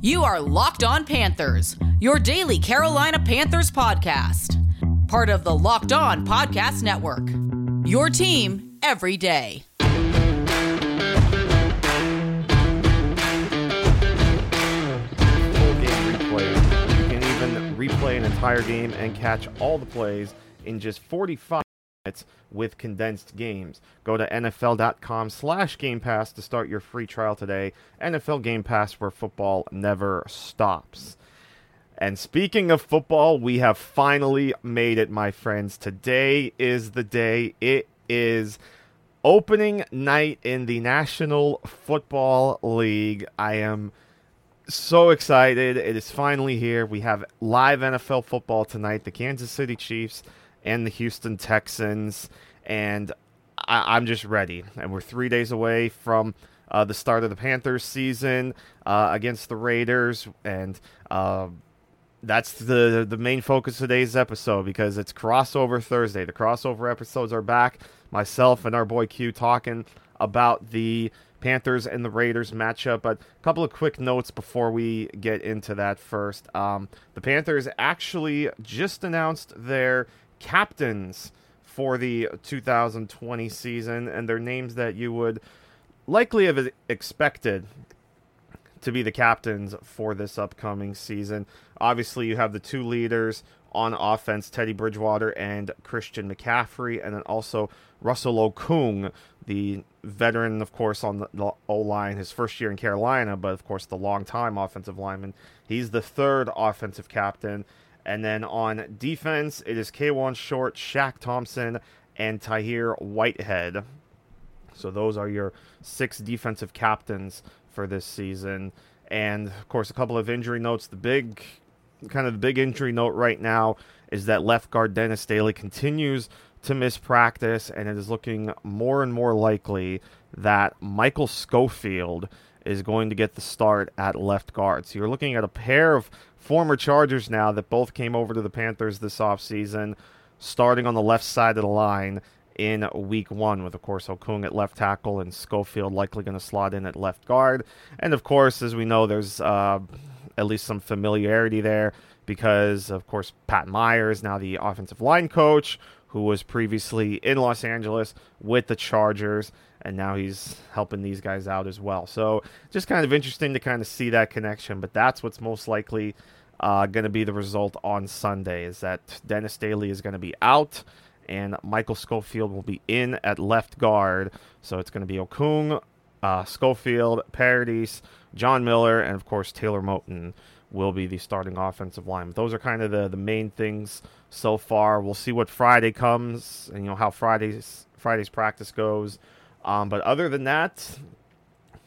You are Locked On Panthers, your daily Carolina Panthers podcast. Part of the Locked On Podcast Network. Your team every day. Replay. You can even replay an entire game and catch all the plays in just 45 minutes with condensed games. Go to NFL.com slash Game Pass to start your free trial today. NFL Game Pass where football never stops. And speaking of football, we have finally made it, my friends. Today is the day. It is opening night in the National Football League. I am so excited. It is finally here. We have live NFL football tonight. The Kansas City Chiefs and the Houston Texans. And I- I'm just ready. And we're three days away from uh, the start of the Panthers season uh, against the Raiders. And uh, that's the the main focus of today's episode because it's crossover Thursday. The crossover episodes are back. Myself and our boy Q talking about the Panthers and the Raiders matchup. But a couple of quick notes before we get into that first. Um, the Panthers actually just announced their captains for the 2020 season, and they're names that you would likely have expected to be the captains for this upcoming season. Obviously, you have the two leaders on offense, Teddy Bridgewater and Christian McCaffrey, and then also Russell Okung, the veteran, of course, on the O line, his first year in Carolina, but of course, the long-time offensive lineman. He's the third offensive captain. And then on defense, it is Kawann Short, Shaq Thompson, and Tahir Whitehead. So those are your six defensive captains for this season. And of course, a couple of injury notes. The big, kind of the big injury note right now is that left guard Dennis Daley continues to miss practice, and it is looking more and more likely that Michael Schofield is going to get the start at left guard. So you're looking at a pair of former Chargers now that both came over to the Panthers this offseason, starting on the left side of the line in week one, with, of course, Okung at left tackle and Schofield likely going to slot in at left guard. And, of course, as we know, there's uh, at least some familiarity there because, of course, Pat Meyer is now the offensive line coach who was previously in Los Angeles with the Chargers, and now he's helping these guys out as well. So just kind of interesting to kind of see that connection, but that's what's most likely uh, going to be the result on Sunday is that Dennis Daley is going to be out and Michael Schofield will be in at left guard. So it's going to be Okung, uh, Schofield, Paradis, John Miller, and of course Taylor Moton will be the starting offensive line. Those are kind of the, the main things so far. We'll see what Friday comes and you know how Friday's Friday's practice goes. Um, but other than that,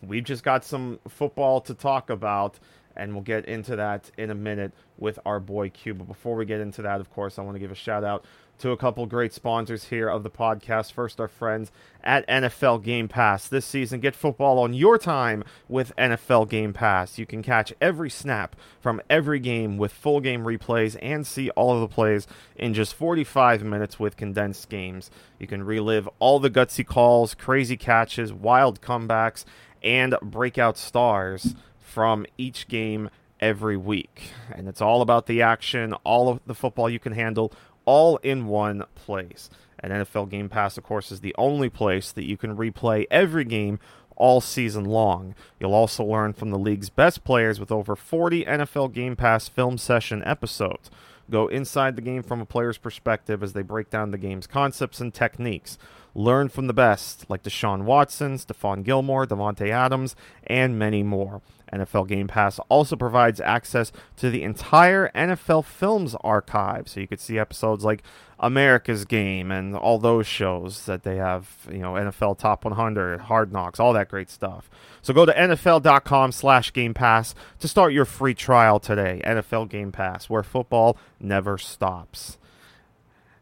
we've just got some football to talk about, and we'll get into that in a minute with our boy. But before we get into that, of course, I want to give a shout out to a couple great sponsors here of the podcast. First, our friends at NFL Game Pass. This season, get football on your time with NFL Game Pass. You can catch every snap from every game with full game replays and see all of the plays in just 45 minutes with condensed games. You can relive all the gutsy calls, crazy catches, wild comebacks, and breakout stars from each game every week. And it's all about the action, all of the football you can handle all in one place. And NFL Game Pass, of course, is the only place that you can replay every game all season long. You'll also learn from the league's best players with over 40 NFL Game Pass film session episodes. Go inside the game from a player's perspective as they break down the game's concepts and techniques. Learn from the best, like Deshaun Watson, Stephon Gilmore, Davante Adams, and many more. NFL Game Pass also provides access to the entire NFL Films archive, so you could see episodes like America's Game and all those shows that they have, you know, NFL Top 100, Hard Knocks, all that great stuff. So go to NFL.com slash Game Pass to start your free trial today. NFL Game Pass, where football never stops.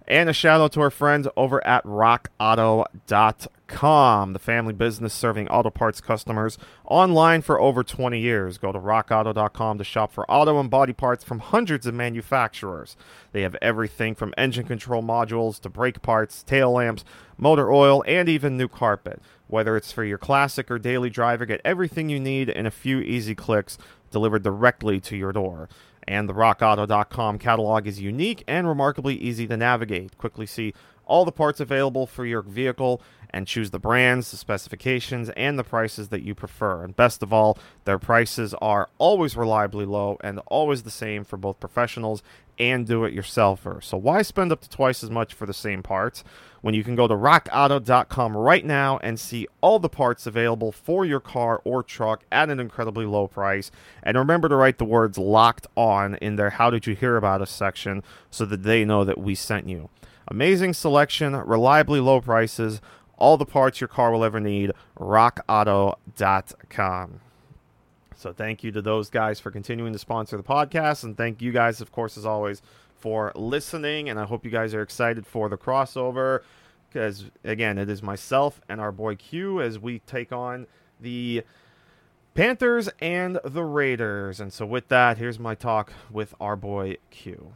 And a shout out to our friends over at rockauto.com, the family business serving auto parts customers online for over 20 years. Go to rockauto.com to shop for auto and body parts from hundreds of manufacturers. They have everything from engine control modules to brake parts, tail lamps, motor oil, and even new carpet. Whether it's for your classic or daily driver, get everything you need in a few easy clicks delivered directly to your door. And the rockauto.com catalog is unique and remarkably easy to navigate. Quickly see all the parts available for your vehicle and choose the brands, the specifications, and the prices that you prefer. And best of all, their prices are always reliably low and always the same for both professionals and do it yourselfers. So why spend up to twice as much for the same parts when you can go to rockauto.com right now and see all the parts available for your car or truck at an incredibly low price? And remember to write the words locked on in their How Did You Hear About Us section so that they know that we sent you. Amazing selection, reliably low prices, all the parts your car will ever need. RockAuto.com. So thank you to those guys for continuing to sponsor the podcast, and thank you guys, of course, as always, for listening. And I hope you guys are excited for the crossover, because again, it is myself and our boy Q as we take on the Panthers and the Raiders. And so with that, here's my talk with our boy Q.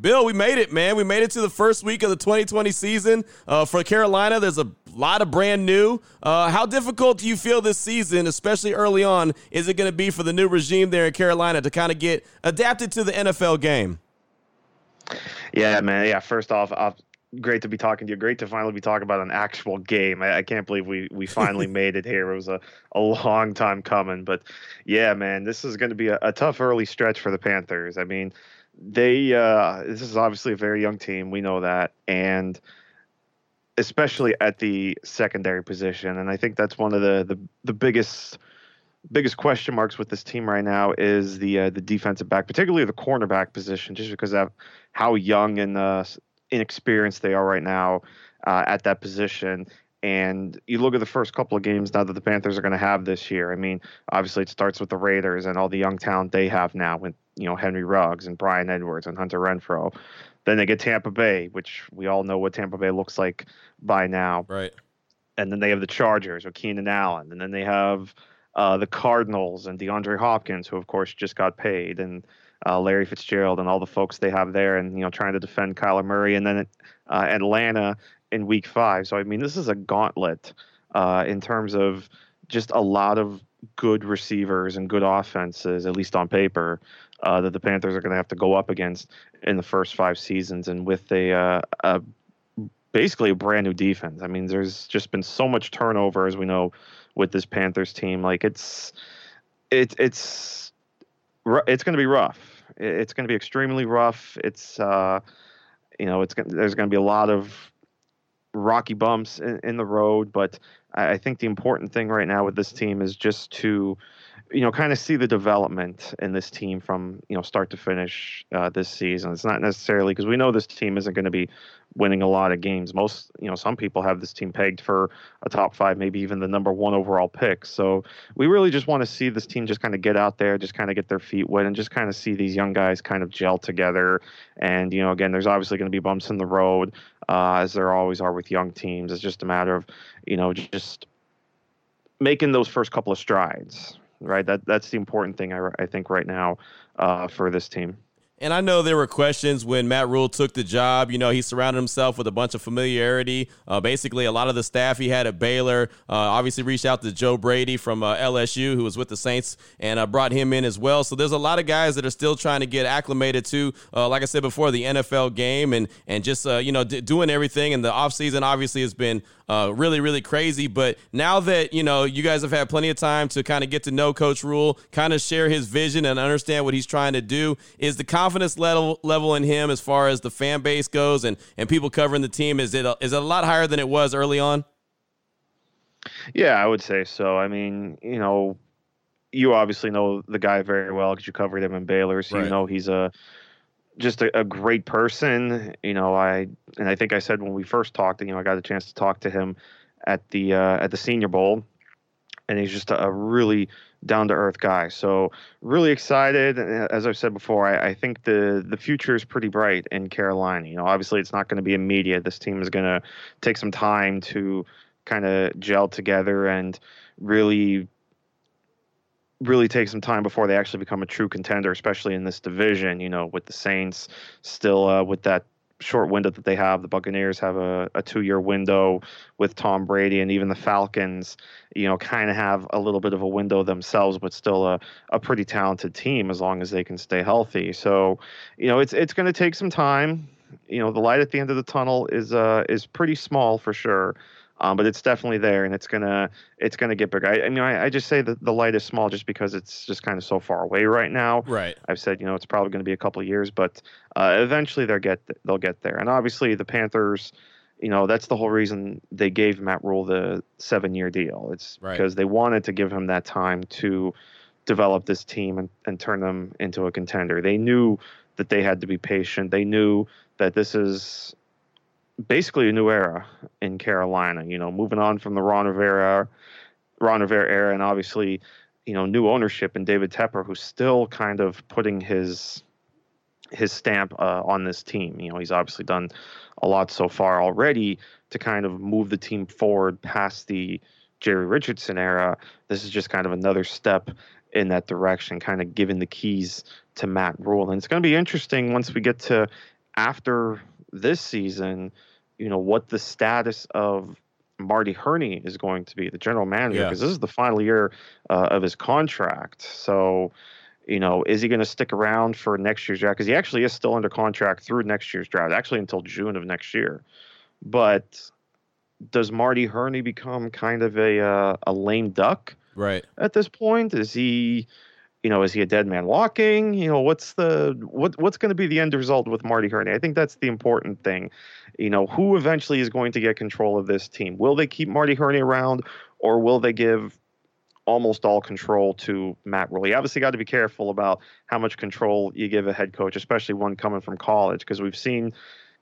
Bill, we made it, man. We made it to the first week of the 2020 season. Uh, for Carolina, there's a lot of brand new. Uh, how difficult do you feel this season, especially early on, is it going to be for the new regime there in Carolina to kind of get adapted to the NFL game? Yeah, man. Yeah, first off, uh, great to be talking to you. Great to finally be talking about an actual game. I, I can't believe we we finally made it here. It was a, a long time coming, but yeah, man, this is going to be a, a tough early stretch for the Panthers. I mean they uh, this is obviously a very young team. We know that, and especially at the secondary position. And I think that's one of the the, the biggest biggest question marks with this team right now is the uh, the defensive back, particularly the cornerback position, just because of how young and uh, inexperienced they are right now uh, at that position. And you look at the first couple of games now that the Panthers are going to have this year. I mean, obviously it starts with the Raiders and all the young talent they have now with you know Henry Ruggs and Bryan Edwards and Hunter Renfrow. Then they get Tampa Bay, which we all know what Tampa Bay looks like by now. Right. And then they have the Chargers with Keenan Allen, and then they have uh, the Cardinals and DeAndre Hopkins, who of course just got paid, and uh, Larry Fitzgerald and all the folks they have there, and you know trying to defend Kyler Murray, and then uh, Atlanta in Week Five. So I mean, this is a gauntlet uh, in terms of just a lot of good receivers and good offenses, at least on paper, uh, that the Panthers are going to have to go up against in the first five seasons, and with a, uh, a basically a brand new defense. I mean, there's just been so much turnover, as we know, with this Panthers team. Like it's it's it's it's going to be rough. It's going to be extremely rough. It's uh, you know, it's there's going to be a lot of rocky bumps in, in the road, but I think the important thing right now with this team is just to you know, kind of see the development in this team from you know start to finish uh, this season. It's not necessarily because we know this team isn't going to be winning a lot of games. Most, you know, some people have this team pegged for a top five, maybe even the number one overall pick. So we really just want to see this team just kind of get out there, just kind of get their feet wet, and just kind of see these young guys kind of gel together. And you know, again, there's obviously going to be bumps in the road, uh, as there always are with young teams. It's just a matter of you know just making those first couple of strides right? That that's the important thing I, I think right now uh, for this team. And I know there were questions when Matt Rhule took the job. You know, he surrounded himself with a bunch of familiarity. Uh, basically, a lot of the staff he had at Baylor uh, obviously reached out to Joe Brady from uh, LSU, who was with the Saints, and uh, brought him in as well. So there's a lot of guys that are still trying to get acclimated to, uh, like I said before, the NFL game and and just uh, you know d- doing everything. And the offseason obviously has been uh, really, really crazy. But now that you know you guys have had plenty of time to kind of get to know Coach Rhule, kind of share his vision and understand what he's trying to do, is the confidence level level in him as far as the fan base goes and and people covering the team is it a, is it a lot higher than it was early on? Yeah, I would say so. I mean, you know, you obviously know the guy very well because you covered him in Baylor, so right. you know he's a just a, a, great person. You know, I and I think I said when we first talked, you know, I got a chance to talk to him at the uh, at the Senior Bowl, and he's just a, a really down to earth guy. So really excited. As I've said before, I, I, think the the future is pretty bright in Carolina. You know, obviously it's not going to be immediate. This team is going to take some time to kind of gel together and really really take some time before they actually become a true contender, especially in this division. You know, with the Saints still uh, with that short window that they have. The Buccaneers have a, a two year window with Tom Brady, and even the Falcons, you know, kind of have a little bit of a window themselves, but still a, a pretty talented team as long as they can stay healthy. So, you know, it's it's going to take some time. You know, the light at the end of the tunnel is uh is pretty small for sure. Um, but it's definitely there, and it's gonna it's gonna get bigger. I, I mean, I, I, just say that the light is small just because it's just kind of so far away right now. Right. I've said you know it's probably going to be a couple of years, but uh, eventually they'll get they'll get there. And obviously the Panthers, you know, that's the whole reason they gave Matt Rhule the seven year deal. It's right. because they wanted to give him that time to develop this team and, and turn them into a contender. They knew that they had to be patient. They knew that this is basically a new era in Carolina. You know, moving on from the Ron Rivera, Ron Rivera era, and obviously, you know, new ownership and David Tepper, who's still kind of putting his his stamp uh, on this team. You know, he's obviously done a lot so far already to kind of move the team forward past the Jerry Richardson era. This is just kind of another step in that direction, kind of giving the keys to Matt Rhule. And it's going to be interesting once we get to after this season you know what the status of Marty Hurney is going to be, the general manager, because this is the final year uh, of his contract. So, you know, is he going to stick around for next year's draft? Because he actually is still under contract through next year's draft, actually until June of next year. But does Marty Hurney become kind of a uh, a lame duck? Right. At this point, is he? You know, is he a dead man walking? You know, what's the what what's going to be the end result with Marty Hurney? I think that's the important thing. You know, who eventually is going to get control of this team? Will they keep Marty Hurney around, or will they give almost all control to Matt Rhule? You obviously got to be careful about how much control you give a head coach, especially one coming from college, because we've seen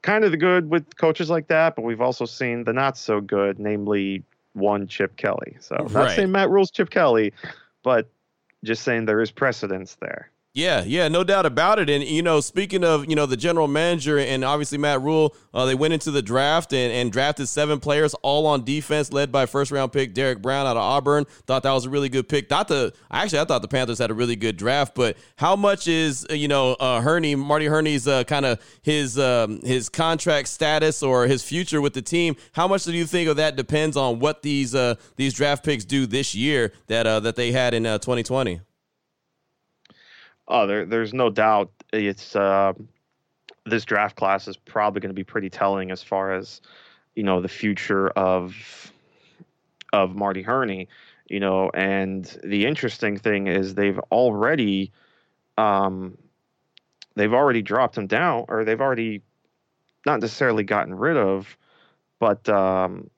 kind of the good with coaches like that, but we've also seen the not so good, namely one Chip Kelly. So right. not saying Matt Rhule's Chip Kelly, but just saying there is precedence there. Yeah, yeah, no doubt about it. And you know, speaking of you know the general manager and obviously Matt Rhule, uh, they went into the draft and, and drafted seven players, all on defense, led by first round pick Derrick Brown out of Auburn. Thought that was a really good pick. Thought the actually I thought the Panthers had a really good draft, but how much is uh, you know uh, Hurney, Marty Hurney's uh, kind of his um, his contract status or his future with the team? How much do you think of that depends on what these uh, these draft picks do this year that uh, that they had in 2020? Oh, there, there's no doubt. It's uh, this draft class is probably going to be pretty telling as far as you know the future of of Marty Hurney. You know, and the interesting thing is they've already um, they've already dropped him down, or they've already not necessarily gotten rid of, but um,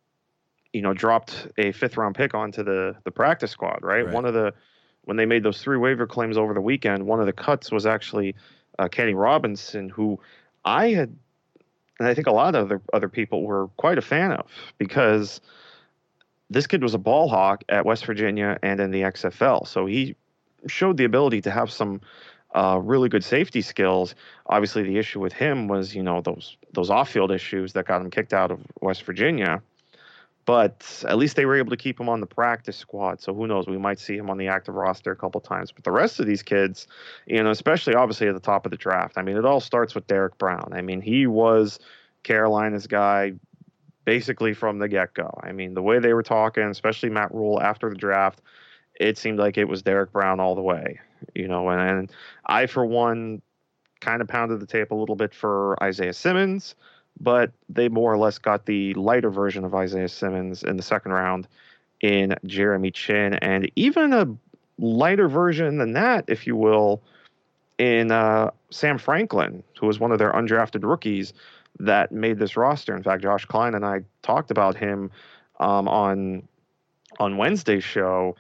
you know, dropped a fifth round pick onto the the practice squad. Right, right. one of the when they made those three waiver claims over the weekend, one of the cuts was actually uh, Kenny Robinson, who I had, and I think a lot of other other people were quite a fan of because this kid was a ball hawk at West Virginia and in the XFL, so he showed the ability to have some uh, really good safety skills. Obviously, the issue with him was you know those those off field issues that got him kicked out of West Virginia but at least they were able to keep him on the practice squad. So who knows? We might see him on the active roster a couple times. But the rest of these kids, you know, especially obviously at the top of the draft. I mean, it all starts with Derrick Brown. I mean, he was Carolina's guy basically from the get go. I mean, the way they were talking, especially Matt Rhule after the draft, it seemed like it was Derrick Brown all the way. You know, and, and I for one kind of pounded the tape a little bit for Isaiah Simmons but they more or less got the lighter version of Isaiah Simmons in the second round in Jeremy Chinn, and even a lighter version than that, if you will, in uh, Sam Franklin, who was one of their undrafted rookies that made this roster. In fact, Josh Klein and I talked about him um, on on Wednesday's show,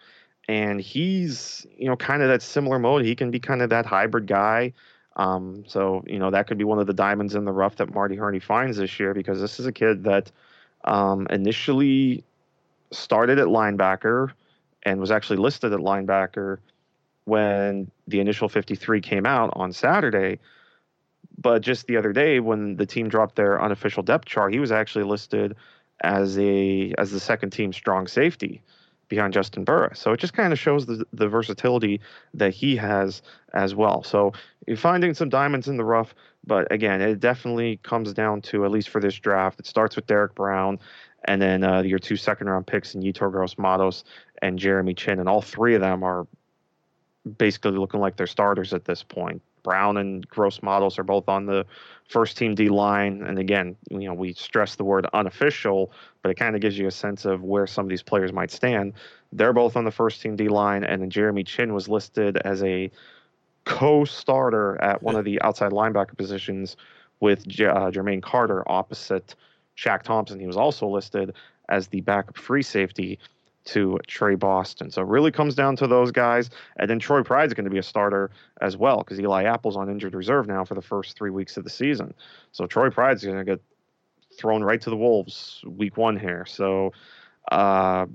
and he's you know kind of that similar mode. He can be kind of that hybrid guy um, so you know that could be one of the diamonds in the rough that Marty Hurney finds this year because this is a kid that um, initially started at linebacker and was actually listed at linebacker when the initial 53 came out on Saturday. But just the other day, when the team dropped their unofficial depth chart, he was actually listed as a as the second team strong safety. behind Juston Burris. So it just kind of shows the, the versatility that he has as well. So you're finding some diamonds in the rough, but again, it definitely comes down to, at least for this draft, it starts with Derrick Brown and then uh, your two second round picks in Yetur Gross Matos and Jeremy Chinn, And all three of them are basically looking like they're starters at this point. Brown and Gross are both on the first team D line. And again, you know, we stress the word unofficial, but it kind of gives you a sense of where some of these players might stand. They're both on the first team D line, and then Jeremy Chinn was listed as a co starter at one of the outside linebacker positions with uh, Jermaine Carter opposite Shaq Thompson. He was also listed as the backup free safety to Tre Boston. So it really comes down to those guys. And then Troy Pride's going to be a starter as well because Eli Apple's on injured reserve now for the first three weeks of the season. So Troy Pride's going to get thrown right to the Wolves week one here. So uh,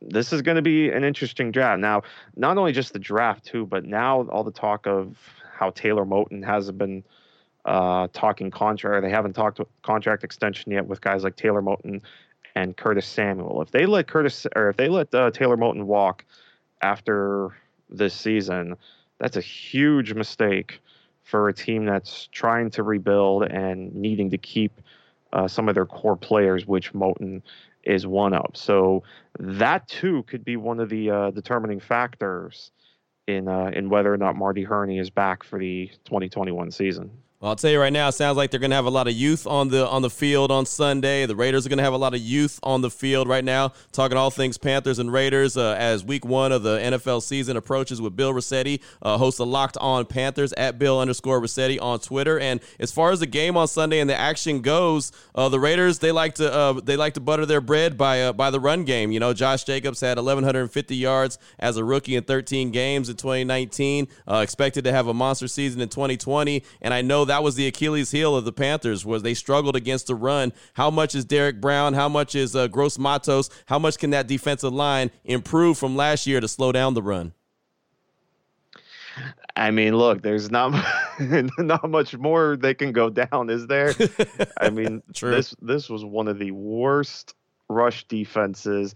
this is going to be an interesting draft. Now, not only just the draft, too, but now all the talk of how Taylor Moton hasn't been uh, talking contract. They haven't talked contract extension yet with guys like Taylor Moton and Curtis Samuel. If they let Curtis or if they let uh, Taylor Moton walk after this season, that's a huge mistake for a team that's trying to rebuild and needing to keep uh, some of their core players, which Moton is one of. So that too could be one of the uh, determining factors in uh, in whether or not Marty Hurney is back for the 2021 season. Well, I'll tell you right now, it sounds like they're going to have a lot of youth on the on the field on Sunday. The Raiders are going to have a lot of youth on the field right now. Talking all things Panthers and Raiders uh, as Week One of the NFL season approaches with Bill Rossetti, uh, host of Locked On Panthers at Bill underscore Rossetti on Twitter. And as far as the game on Sunday and the action goes, uh, the Raiders they like to uh, they like to butter their bread by uh, by the run game. You know, Josh Jacobs had 1,150 yards as a rookie in 13 games in 2019. Uh, expected to have a monster season in 2020, and I know that was the Achilles heel of the Panthers was they struggled against the run. How much is Derrick Brown? How much is uh, Gross Matos? How much can that defensive line improve from last year to slow down the run? I mean, look, there's not not much more they can go down, is there? I mean, this this was one of the worst rush defenses,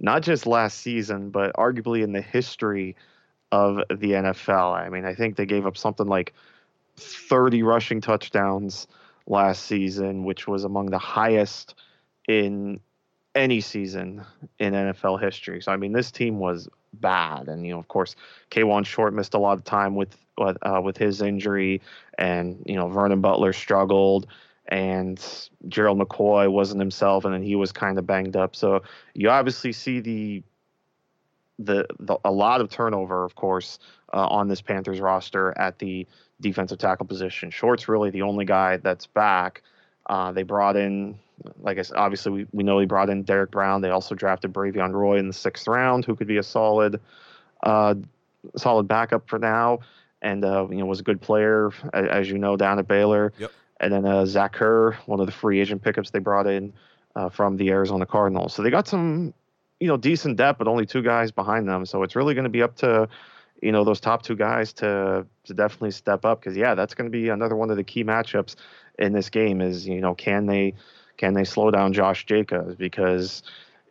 not just last season, but arguably in the history of the NFL. I mean, I think they gave up something like 30 rushing touchdowns last season, which was among the highest in any season in NFL history. So I mean, this team was bad, and you know, of course, Kawann Short missed a lot of time with uh, with his injury, and you know, Vernon Butler struggled, and Gerald McCoy wasn't himself, and then he was kind of banged up. So you obviously see the the, the a lot of turnover, of course, uh, on this Panthers roster at the defensive tackle position. Short's really the only guy that's back. Uh, they brought in, like I said, obviously we, we know he brought in Derrick Brown. They also drafted Bravvion Roy in the sixth round, who could be a solid, uh, solid backup for now, and uh, you know was a good player as, as you know down at Baylor. Yep. And then uh, Zach Kerr, one of the free agent pickups they brought in uh, from the Arizona Cardinals. So they got some, you know, decent depth, but only two guys behind them. So it's really going to be up to you know those top two guys to to definitely step up because yeah that's going to be another one of the key matchups in this game is you know can they can they slow down Josh Jacobs? Because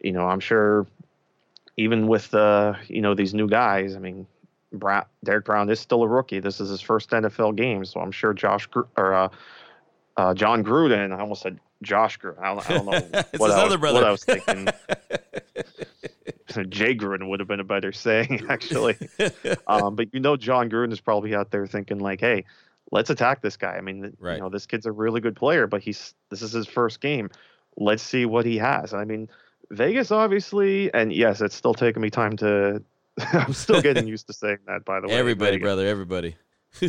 you know I'm sure even with uh you know these new guys I mean Bra- Derrick Brown is still a rookie. This is his first NFL game so I'm sure Josh Gr- or uh, uh, Jon Gruden I almost said Josh Gruden I don't, I don't know what, I was, what I was thinking Jay Gruden would have been a better saying, actually. um, but you know, Jon Gruden is probably out there thinking like, "Hey, let's attack this guy." I mean, right. you know, this kid's a really good player, but he's this is his first game. Let's see what he has. I mean, Vegas obviously, and yes, it's still taking me time to. I'm still getting used to saying that. By the way, everybody, brother, everybody.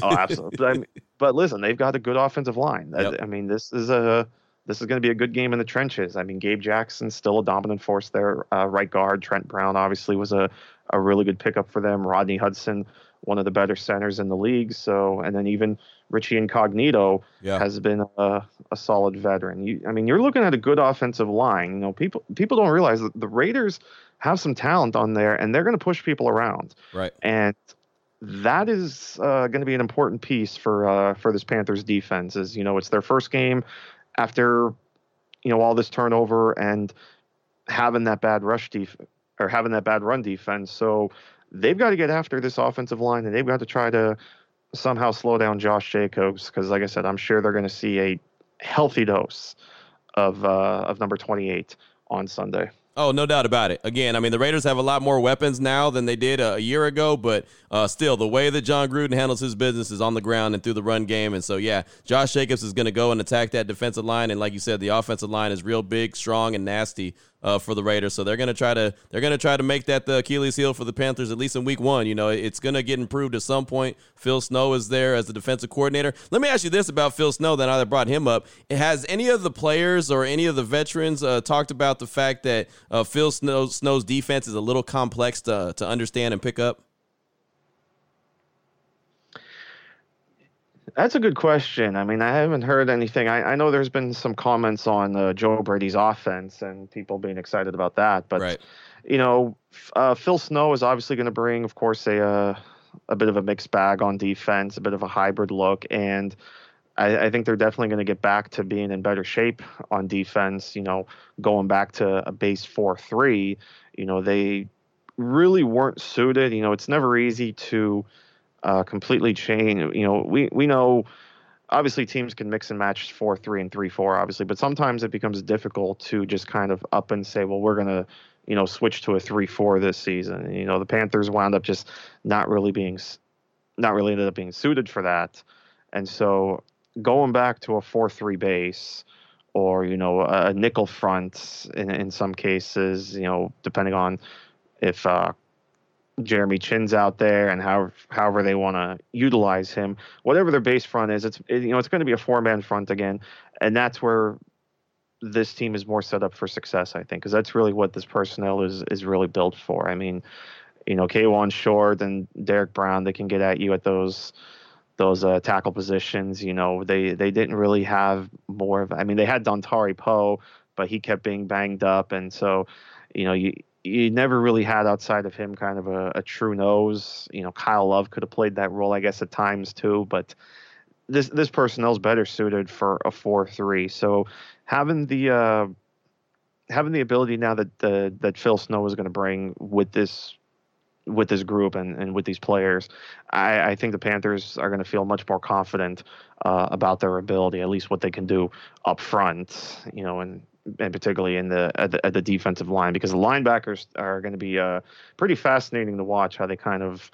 oh, absolutely. But, I mean, but listen, they've got a good offensive line. Yep. I, I mean, this is a this is going to be a good game in the trenches. I mean, Gabe Jackson's still a dominant force there. Uh, right guard Trent Brown obviously was a, a really good pickup for them. Rodney Hudson, one of the better centers in the league. So, and then even Richie Incognito yeah. has been a, a solid veteran. You, I mean, you're looking at a good offensive line. You know, people people don't realize that the Raiders have some talent on there, and they're going to push people around. Right. And that is uh, going to be an important piece for uh, for this Panthers defense. Is you know, it's their first game after you know all this turnover and having that bad rush def- or having that bad run defense. So they've got to get after this offensive line and they've got to try to somehow slow down Josh Jacobs because, like I said, I'm sure they're going to see a healthy dose of uh, of number 28 on Sunday. Oh, no doubt about it. Again, I mean, the Raiders have a lot more weapons now than they did a, a year ago, but uh, still, the way that Jon Gruden handles his business is on the ground and through the run game. And so, yeah, Josh Jacobs is going to go and attack that defensive line. And like you said, the offensive line is real big, strong, and nasty uh, for the Raiders. So they're going to try to they're going to try to make that the Achilles heel for the Panthers at least in Week One. You know, it's going to get improved at some point. Phil Snow is there as the defensive coordinator. Let me ask you this about Phil Snow. Then I brought him up. Has any of the players or any of the veterans uh, talked about the fact that uh, Phil Snow, Snow's defense is a little complex to to understand and pick up? That's a good question. I mean, I haven't heard anything. I, I know there's been some comments on uh, Joe Brady's offense and people being excited about that, but right. you know, uh, Phil Snow is obviously going to bring, of course, a uh, a bit of a mixed bag on defense, a bit of a hybrid look, and I, I think they're definitely going to get back to being in better shape on defense. You know, going back to a base four three. You know, they really weren't suited. You know, it's never easy to uh, completely change. You know, we we know obviously teams can mix and match four three and three four, obviously, but sometimes it becomes difficult to just kind of up and say, well, we're gonna you know switch to a three four this season. You know, the Panthers wound up just not really being not really ended up being suited for that, and so going back to a four three base or you know a nickel front in in some cases, you know, depending on if uh, Jeremy Chinn's out there and however however they want to utilize him, whatever their base front is, it's it, you know it's going to be a four man front again, and that's where this team is more set up for success, I think, because that's really what this personnel is is really built for. I mean, you know, Kawann Short and Derrick Brown, they can get at you at those those uh, tackle positions. You know, they they didn't really have more of. I mean, they had Dontari Poe, but he kept being banged up, and so you know you you never really had outside of him kind of a, a true nose. You know, Kyle Love could have played that role, I guess, at times too, but this this personnel's better suited for a four three. So having the uh, having the ability now that the that Phil Snow is going to bring with this with this group and, and with these players, I, I think the Panthers are going to feel much more confident uh, about their ability, at least what they can do up front. You know, and and particularly in the at, the at the defensive line because the linebackers are going to be uh, pretty fascinating to watch how they kind of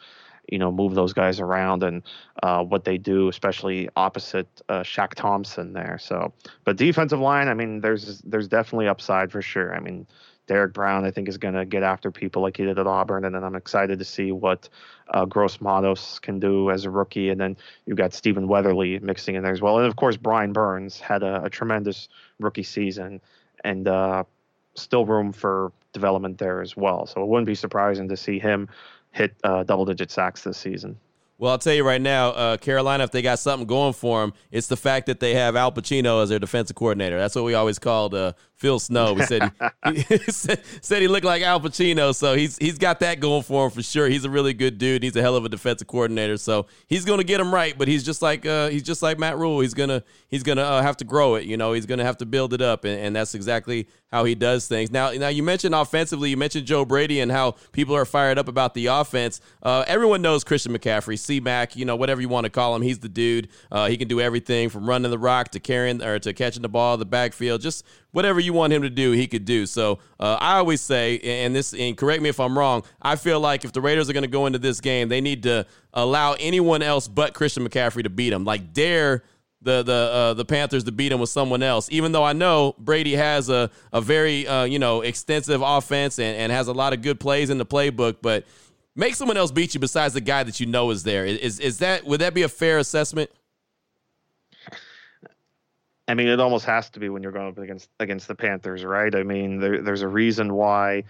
you know move those guys around and uh, what they do, especially opposite uh, Shaq Thompson there. So, but defensive line, I mean, there's there's definitely upside for sure. I mean. Derrick Brown, I think, is going to get after people like he did at Auburn, and then I'm excited to see what uh, Gross Matos can do as a rookie. And then you've got Stephen Weatherly mixing in there as well, and of course Brian Burns had a, a tremendous rookie season and uh, still room for development there as well. So it wouldn't be surprising to see him hit uh, double digit sacks this season. Well, I'll tell you right now, uh, Carolina, if they got something going for them, it's the fact that they have Al Pacino as their defensive coordinator. That's what we always called uh, Phil Snow. We said he, said he looked like Al Pacino, so he's he's got that going for him for sure. He's a really good dude. He's a hell of a defensive coordinator, so he's going to get him right. But he's just like uh, he's just like Matt Rhule. He's gonna he's gonna uh, have to grow it. You know, he's gonna have to build it up, and, and that's exactly how he does things. Now, now you mentioned offensively, you mentioned Joe Brady and how people are fired up about the offense. Uh, everyone knows Christian McCaffrey, Mac, you know, whatever you want to call him. He's the dude. Uh, he can do everything from running the rock to carrying or to catching the ball, the backfield, just whatever you want him to do, he could do. So uh, I always say, and this, and correct me if I'm wrong, I feel like if the Raiders are going to go into this game, they need to allow anyone else but Christian McCaffrey to beat him. Like dare the the uh, the Panthers to beat him with someone else. Even though I know Brady has a a very uh, you know extensive offense and, and has a lot of good plays in the playbook, but make someone else beat you besides the guy that you know is there. Is is that would that be a fair assessment? I mean, it almost has to be when you're going up against against the Panthers, right? I mean, there, there's a reason why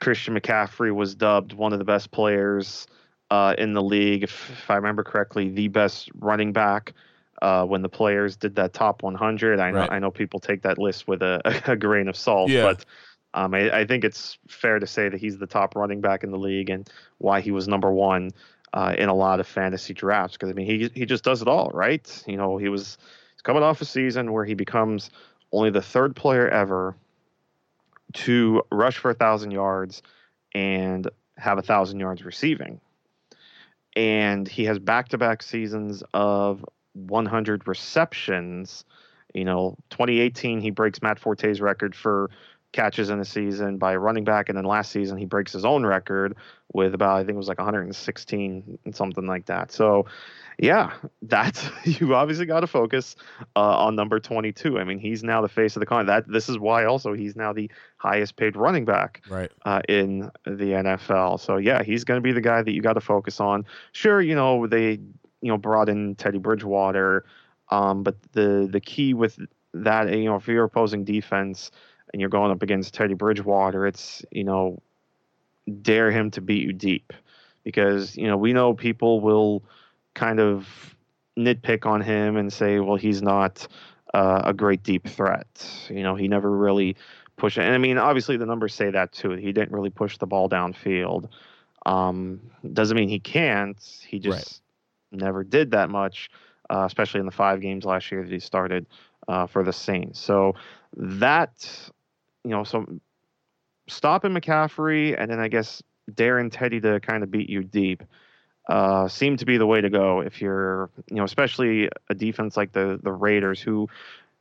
Christian McCaffrey was dubbed one of the best players uh, in the league, if, if, I remember correctly, the best running back uh, when the players did that top 100. I know right. I know people take that list with a, a grain of salt, yeah. but um, I, I, think it's fair to say that he's the top running back in the league and why he was number one uh, in a lot of fantasy drafts. Because I mean, he he just does it all, right? You know, he was He's coming off a season where he becomes only the third player ever to rush for a thousand yards and have a thousand yards receiving. And he has back to back seasons of 100 receptions. You know, 2018, he breaks Matt Forte's record for catches in a season by running back, and then last season he breaks his own record with about I think it was like 116 and something like that. So, yeah, that's you obviously got to focus uh, on number 22. I mean, he's now the face of the con. That this is why also he's now the highest paid running back right uh, in the NFL. So yeah, he's going to be the guy that you got to focus on. Sure, you know they you know brought in Teddy Bridgewater, um, but the the key with that you know if you're opposing defense and you're going up against Teddy Bridgewater, it's you know dare him to beat you deep because you know we know people will kind of nitpick on him and say, well, he's not uh, a great deep threat. You know, he never really pushed it. And I mean, obviously the numbers say that too. He didn't really push the ball downfield. Um, doesn't mean he can't. He just right. never did that much, uh, especially in the five games last year that he started uh, for the Saints. So that you know, so stopping McCaffrey and then I guess daring Teddy to kind of beat you deep uh, seem to be the way to go if you're, you know, especially a defense like the the Raiders who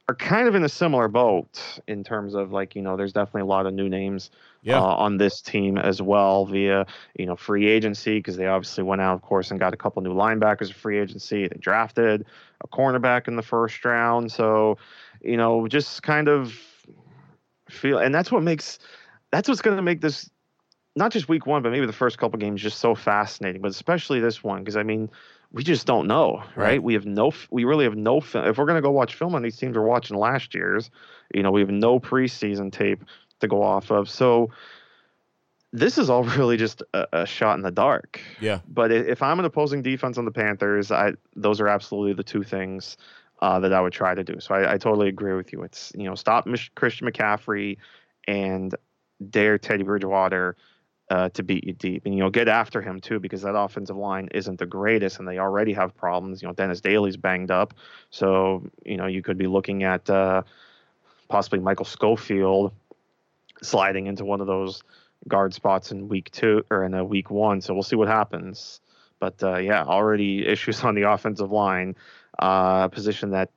are kind of in a similar boat in terms of like you know there's definitely a lot of new names yeah. uh, on this team as well via you know free agency because they obviously went out of course and got a couple new linebackers of free agency they drafted a cornerback in the first round so you know just kind of feel, and that's what makes that's what's going to make this not just week one, but maybe the first couple games just so fascinating. But especially this one because I mean, we just don't know, right? right? We have no, we really have no. Film. If we're going to go watch film on these teams, we're watching last year's. You know, we have no preseason tape to go off of, so this is all really just a, a, shot in the dark. Yeah. But if I'm an opposing defense on the Panthers, I those are absolutely the two things uh, that I would try to do. So I, I, totally agree with you. It's you know stop Mich- Christian McCaffrey and dare Teddy Bridgewater uh, to beat you deep, and you know get after him too because that offensive line isn't the greatest, and they already have problems. You know Dennis Daley's banged up, so you know you could be looking at uh, possibly Michael Schofield sliding into one of those guard spots in week two or in a week one. So we'll see what happens. But uh, yeah, already issues on the offensive line uh, a position that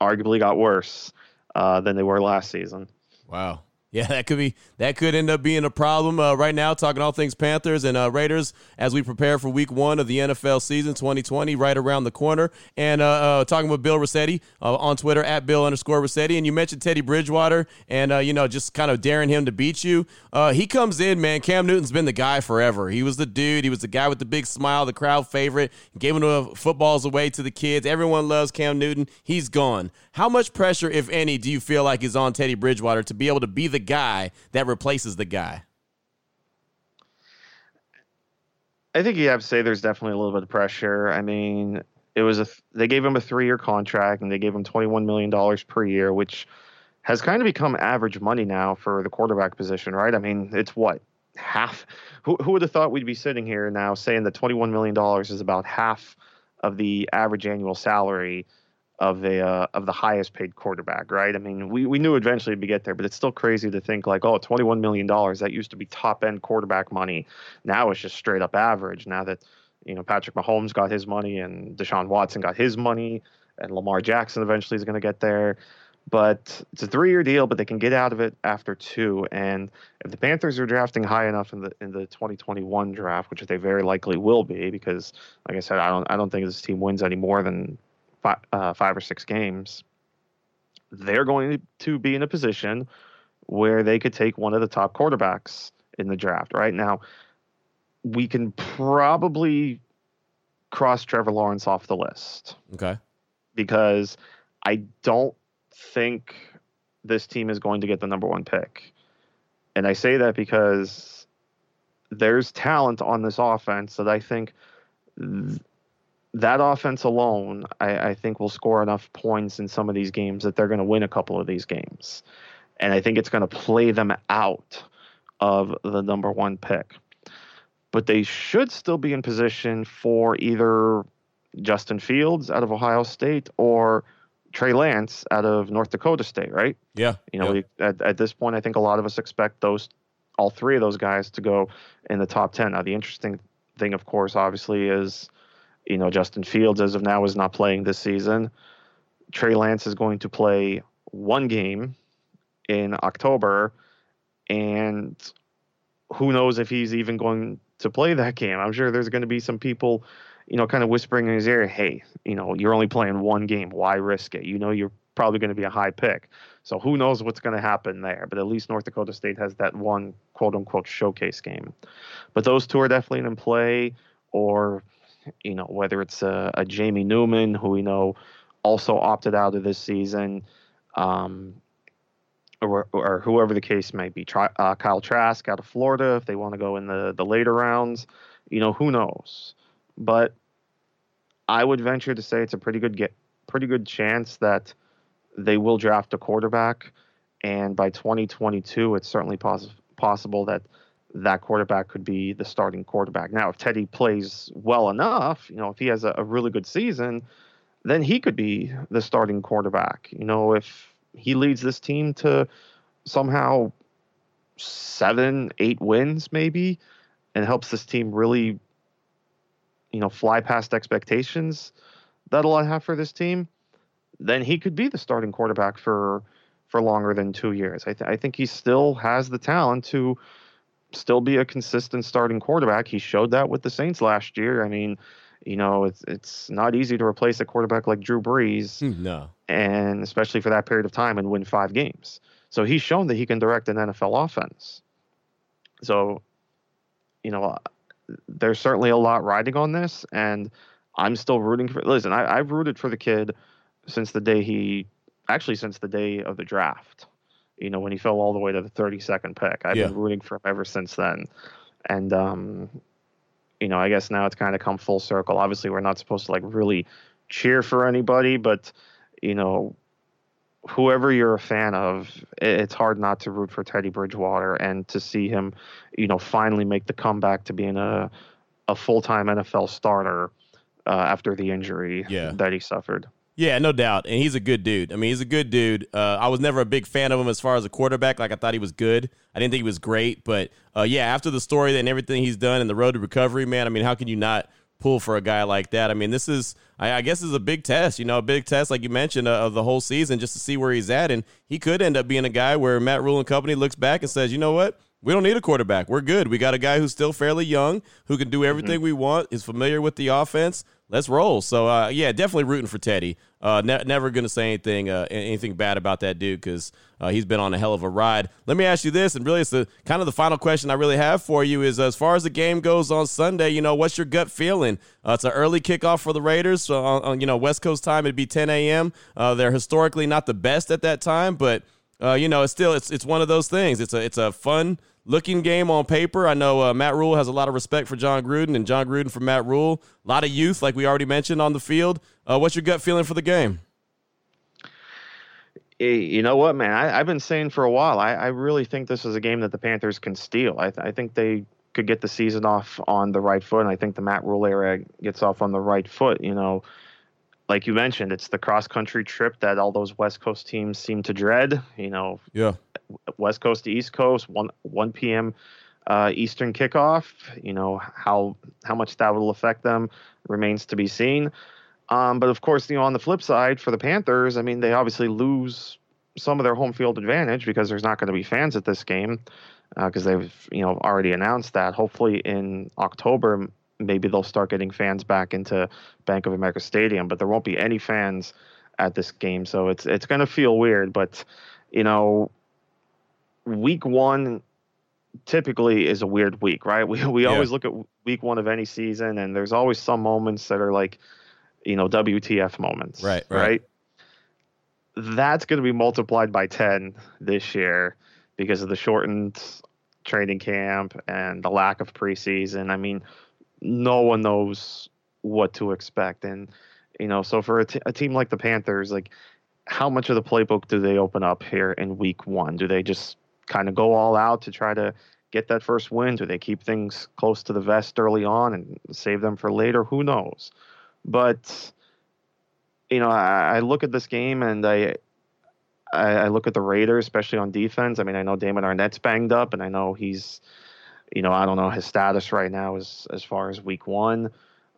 arguably got worse uh, than they were last season. Wow. Yeah, that could be that could end up being a problem uh, right now. Talking all things Panthers and uh, Raiders as we prepare for Week One of the NFL season 2020, right around the corner. And uh, uh talking with Bill Rossetti uh, on Twitter at Bill underscore Rossetti. And you mentioned Teddy Bridgewater and uh, you know just kind of daring him to beat you. he comes in, man. Cam Newton's been the guy forever. He was the dude. He was the guy with the big smile, the crowd favorite. Gave him the footballs away to the kids. Everyone loves Cam Newton. He's gone. How much pressure, if any, do you feel like is on Teddy Bridgewater to be able to be the guy that replaces the guy? I think you have to say there's definitely a little bit of pressure. I mean, it was a they gave him a three year contract and they gave him twenty one million dollars per year, which has kind of become average money now for the quarterback position, right? I mean, it's what half. Who who would have thought we'd be sitting here now saying that twenty one million dollars is about half of the average annual salary of a uh, of the highest paid quarterback, right? I mean, we, we knew eventually we'd get there, but it's still crazy to think like, oh, 21 million dollars that used to be top end quarterback money. Now it's just straight up average. Now that you know Patrick Mahomes got his money and Deshaun Watson got his money, and Lamar Jackson eventually is going to get there. But it's a three-year deal, but they can get out of it after two. And if the Panthers are drafting high enough in the in the 2021 draft, which they very likely will be, because like I said, I don't I don't think this team wins any more than five, uh, five or six games, they're going to be in a position where they could take one of the top quarterbacks in the draft. Right now, we can probably cross Trevor Lawrence off the list. Okay. Because I don't think this team is going to get the number one pick. And I say that because there's talent on this offense that I think that offense alone, I, I, think will score enough points in some of these games that they're going to win a couple of these games. And I think it's going to play them out of the number one pick. But they should still be in position for either Justin Fields out of Ohio State or Trey Lance out of North Dakota State, right? Yeah. You know, yeah. We, at, at this point, I think a lot of us expect those all three of those guys to go in the top 10. Now, the interesting thing, of course, obviously, is you know Justin Fields as of now is not playing this season. Trey Lance is going to play one game in October, and who knows if he's even going to play that game. I'm sure there's going to be some people, you know, kind of whispering in his ear, "Hey, you know, you're only playing one game. Why risk it? You know, you're probably going to be a high pick. So who knows what's going to happen there? But at least North Dakota State has that one quote unquote showcase game. But those two are definitely in play, or you know whether it's a, a Jamie Newman who we know also opted out of this season, um, or, or whoever the case may be. Try, uh, Kyle Trask out of Florida if they want to go in the the later rounds. You know who knows, but I would venture to say it's a pretty good get pretty good chance that they will draft a quarterback, and by 2022, it's certainly poss- possible that that quarterback could be the starting quarterback. Now, if Teddy plays well enough, you know, if he has a, a really good season, then he could be the starting quarterback. You know, if he leads this team to somehow seven, eight wins, maybe, and helps this team really, you know, fly past expectations that I have for this team, then he could be the starting quarterback for for longer than two years. I, th- I think he still has the talent to still be a consistent starting quarterback. He showed that with the Saints last year. I mean, you know, it's it's not easy to replace a quarterback like Drew Brees. Hmm, no. And especially for that period of time and win five games. So he's shown that he can direct an NFL offense. So, you know, there's certainly a lot riding on this, and I'm still rooting for. Listen, I, I've rooted for the kid since the day he actually since the day of the draft. You know, when he fell all the way to the 32nd pick. I've yeah. been rooting for him ever since then. And um, you know, I guess now it's kind of come full circle. Obviously, we're not supposed to like really cheer for anybody, but you know, whoever you're a fan of, it's hard not to root for Teddy Bridgewater and to see him, you know, finally make the comeback to being a a full time NFL starter uh, after the injury yeah. that he suffered. Yeah, no doubt. And he's a good dude. I mean, he's a good dude. Uh, I was never a big fan of him as far as a quarterback. Like, I thought he was good. I didn't think he was great. But uh, yeah, after the story and everything he's done and the road to recovery, man, I mean, how can you not pull for a guy like that? I mean, this is, I, I guess, this is a big test, you know, a big test, like you mentioned, uh, of the whole season just to see where he's at. And he could end up being a guy where Matt Rhule and company looks back and says, you know what? We don't need a quarterback. We're good. We got a guy who's still fairly young, who can do everything mm-hmm. we want, is familiar with the offense let's roll. So uh, yeah, definitely rooting for Teddy. Uh, ne- never going to say anything uh, anything bad about that dude because uh, he's been on a hell of a ride. Let me ask you this, and really, it's the kind of the final question I really have for you is as far as the game goes on Sunday. You know, what's your gut feeling? Uh, it's an early kickoff for the Raiders. So on, on, you know West Coast time, it'd be 10 a.m. Uh, they're historically not the best at that time, but you know, it's still it's it's one of those things. It's a it's a fun looking game on paper. I know uh, Matt Rhule has a lot of respect for Jon Gruden, and Jon Gruden for Matt Rhule. A lot of youth, like we already mentioned, on the field. Uh, what's your gut feeling for the game? You know what, man? I, have been saying for a while. I, I, really think this is a game that the Panthers can steal. I, th- I, think they could get the season off on the right foot, and I think the Matt Rhule era gets off on the right foot. You know, like you mentioned, it's the cross country trip that all those West Coast teams seem to dread. You know, yeah, West Coast to East Coast, one one p.m. Uh, Eastern kickoff. You know how how much that will affect them remains to be seen. Um, but of course, you know, on the flip side for the Panthers, I mean, they obviously lose some of their home field advantage because there's not going to be fans at this game because uh, they've you know already announced that. Hopefully in October, maybe they'll start getting fans back into Bank of America Stadium, but there won't be any fans at this game, so it's it's going to feel weird. But you know, week one typically is a weird week, right? We we yeah. always look at week one of any season, and there's always some moments that are like, you know, WTF moments, right? Right. right? That's going to be multiplied by ten this year because of the shortened training camp and the lack of preseason. I mean, no one knows what to expect, and you know, so for a, t- a team like the Panthers, like how much of the playbook do they open up here in week one? Do they just kind of go all out to try to get that first win? Do they keep things close to the vest early on and save them for later? Who knows? But you know, I, I look at this game and I I, I look at the Raiders, especially on defense. I mean, I know Damon Arnette's banged up, and I know he's, you know, I don't know his status right now as as far as Week One.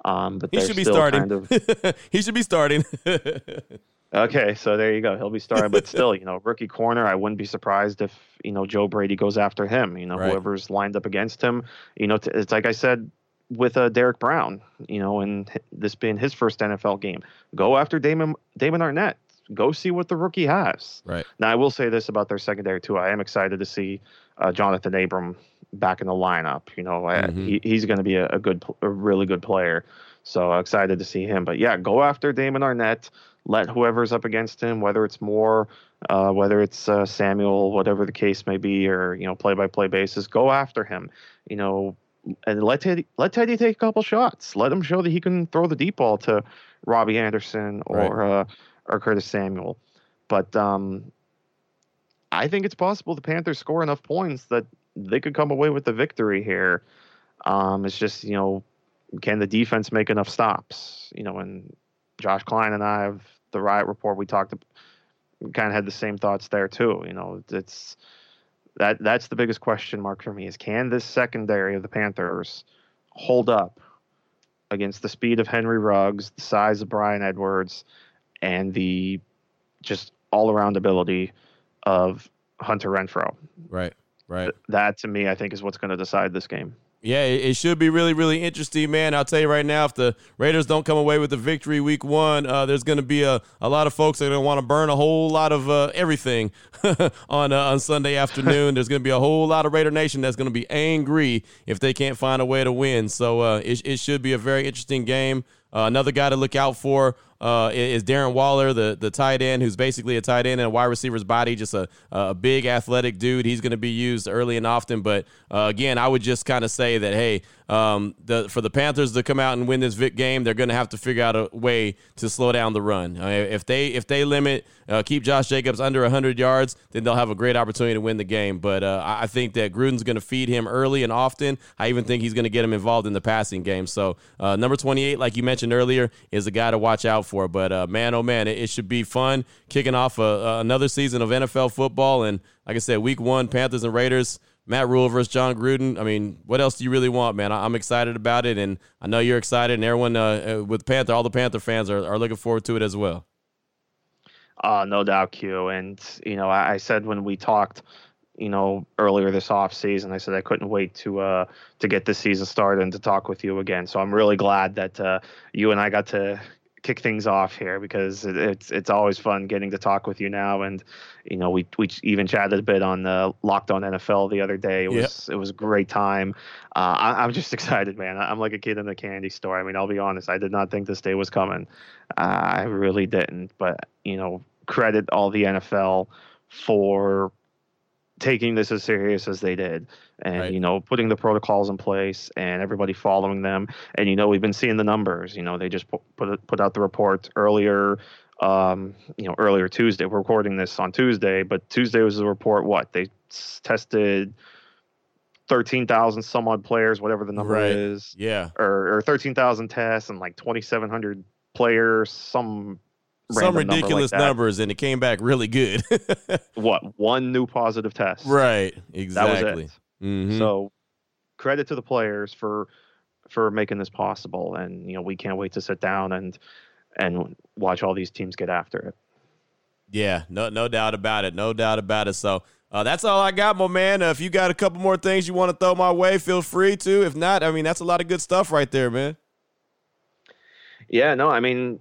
Um, but he should be starting. Kind of... he should be starting. okay, so there you go. He'll be starting, but still, you know, rookie corner. I wouldn't be surprised if you know Joe Brady goes after him. You know, right. whoever's lined up against him. You know, it's like I said with uh, Derrick Brown. You know, and this being his first NFL game, go after Damon Damon Arnette. Go see what the rookie has. Right now, I will say this about their secondary too. I am excited to see uh, Jonathan Abram back in the lineup. You know, mm-hmm. he, he's going to be a, a, good, a really good player. So excited to see him. But yeah, go after Damon Arnette. Let whoever's up against him, whether it's Moore, uh, whether it's uh, Samuel, whatever the case may be, or you know, play-by-play basis, go after him. You know, and let Teddy let Teddy take a couple shots. Let him show that he can throw the deep ball to Robbie Anderson or right. uh, or Curtis Samuel. But um, I think it's possible the Panthers score enough points that they could come away with the victory here. Um, it's just you know, can the defense make enough stops? You know, and Josh Klein and I have the riot report. We talked, kind of had the same thoughts there too. You know, it's that that's the biggest question mark for me is can this secondary of the Panthers hold up against the speed of Henry Ruggs, the size of Bryan Edwards, and the just all around ability of Hunter Renfrow. Right. Right. That to me, I think, is what's going to decide this game. Yeah, it should be really, really interesting, man. I'll tell you right now, if the Raiders don't come away with the victory week one, uh, there's going to be a, a lot of folks that are going to want to burn a whole lot of uh, everything on uh, on Sunday afternoon. there's going to be a whole lot of Raider Nation that's going to be angry if they can't find a way to win. So uh, it, it should be a very interesting game. Uh, another guy to look out for uh, is Darren Waller, the the tight end, who's basically a tight end in a wide receiver's body, just a a big athletic dude. He's going to be used early and often. But uh, again, I would just kind of say that hey, um, the for the Panthers to come out and win this Vic game, they're going to have to figure out a way to slow down the run. Uh, if they if they limit uh, keep Josh Jacobs under 100 yards, then they'll have a great opportunity to win the game. But uh, I think that Gruden's going to feed him early and often. I even think he's going to get him involved in the passing game. So uh, number 28, like you mentioned earlier, is a guy to watch out for. But uh, man, oh man, it, it, should be fun kicking off a, another season of NFL football. And like I said, week one, Panthers and Raiders. Matt Rhule versus Jon Gruden. I mean, what else do you really want, man? I, am excited about it, and I know you're excited, and everyone uh, uh, with Panther, all the Panther fans are, are looking forward to it as well. Uh, no doubt, Q. And you know, I, I said when we talked, you know, earlier this offseason, I said I couldn't wait to uh, to get this season started and to talk with you again. So I'm really glad that uh, you and I got to kick things off here because it's it's always fun getting to talk with you now. And you know, we we even chatted a bit on the Locked On NFL the other day. It was yep. it was a great time. Uh, I, am just excited, man. I'm like a kid in a candy store. I mean, I'll be honest. I did not think this day was coming. Uh, I really didn't. But you know, credit all the NFL for taking this as serious as they did and right. you know putting the protocols in place and everybody following them and you know we've been seeing the numbers you know they just put put, put out the report earlier um, you know earlier Tuesday we're recording this on Tuesday but Tuesday was the report what they tested 13,000 some odd players whatever the number right. is yeah or, or 13,000 tests and like 2700 players some some ridiculous number like numbers, and it came back really good. what one new positive test? Right, exactly. That was it. Mm-hmm. So credit to the players for for making this possible, and you know we can't wait to sit down and and watch all these teams get after it. Yeah, no no doubt about it. No doubt about it. So. Uh, that's all I got, my man. Uh, if you got a couple more things you want to throw my way, feel free to. If not, I mean, that's a lot of good stuff right there, man. Yeah, no, I mean,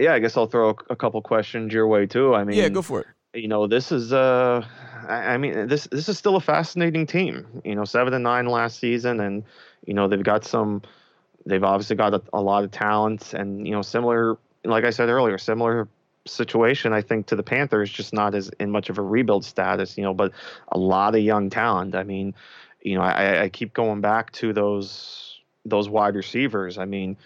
yeah, I guess I'll throw a couple questions your way too. I mean, yeah, go for it. You know, this is uh, I mean, this this is still a fascinating team. You know, seven and nine last season, and you know they've got some, they've obviously got a, a lot of talent, and you know, similar, like I said earlier, similar situation I think to the Panthers, just not as in much of a rebuild status. You know, but a lot of young talent. I mean, you know, I, I keep going back to those those wide receivers. I mean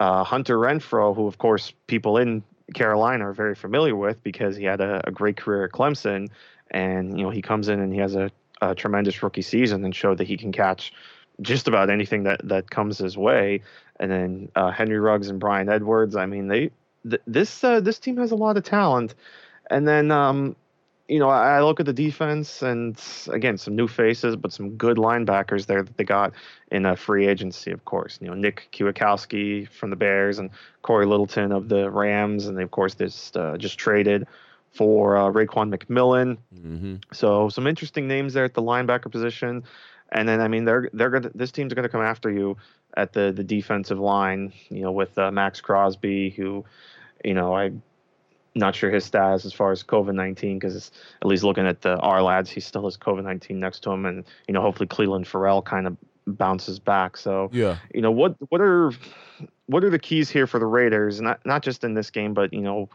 uh, Hunter Renfrow, who of course people in Carolina are very familiar with because he had a, a great career at Clemson, and you know he comes in and he has a, a, tremendous rookie season and showed that he can catch just about anything that that comes his way. And then uh, Henry Ruggs and Bryan Edwards, I mean they th- this uh, this team has a lot of talent, And then, um, you know, I look at the defense and again, some new faces, but some good linebackers there that they got in a free agency, of course. You know, Nick Kwiatkowski from the Bears and Corey Littleton of the Rams. And they, of course, just, uh, just traded for uh, Raekwon McMillan. Mm-hmm. So some interesting names there at the linebacker position. And then, I mean, they're they're gonna this team's gonna come after you at the the defensive line. You know, with uh, Maxx Crosby, who, you know, I'm not sure his status as far as COVID nineteen because at least looking at the R lads, he still has COVID nineteen next to him, and you know, hopefully Clelin Ferrell kind of bounces back. So yeah, you know, what what are what are the keys here for the Raiders? Not not just in this game, but you know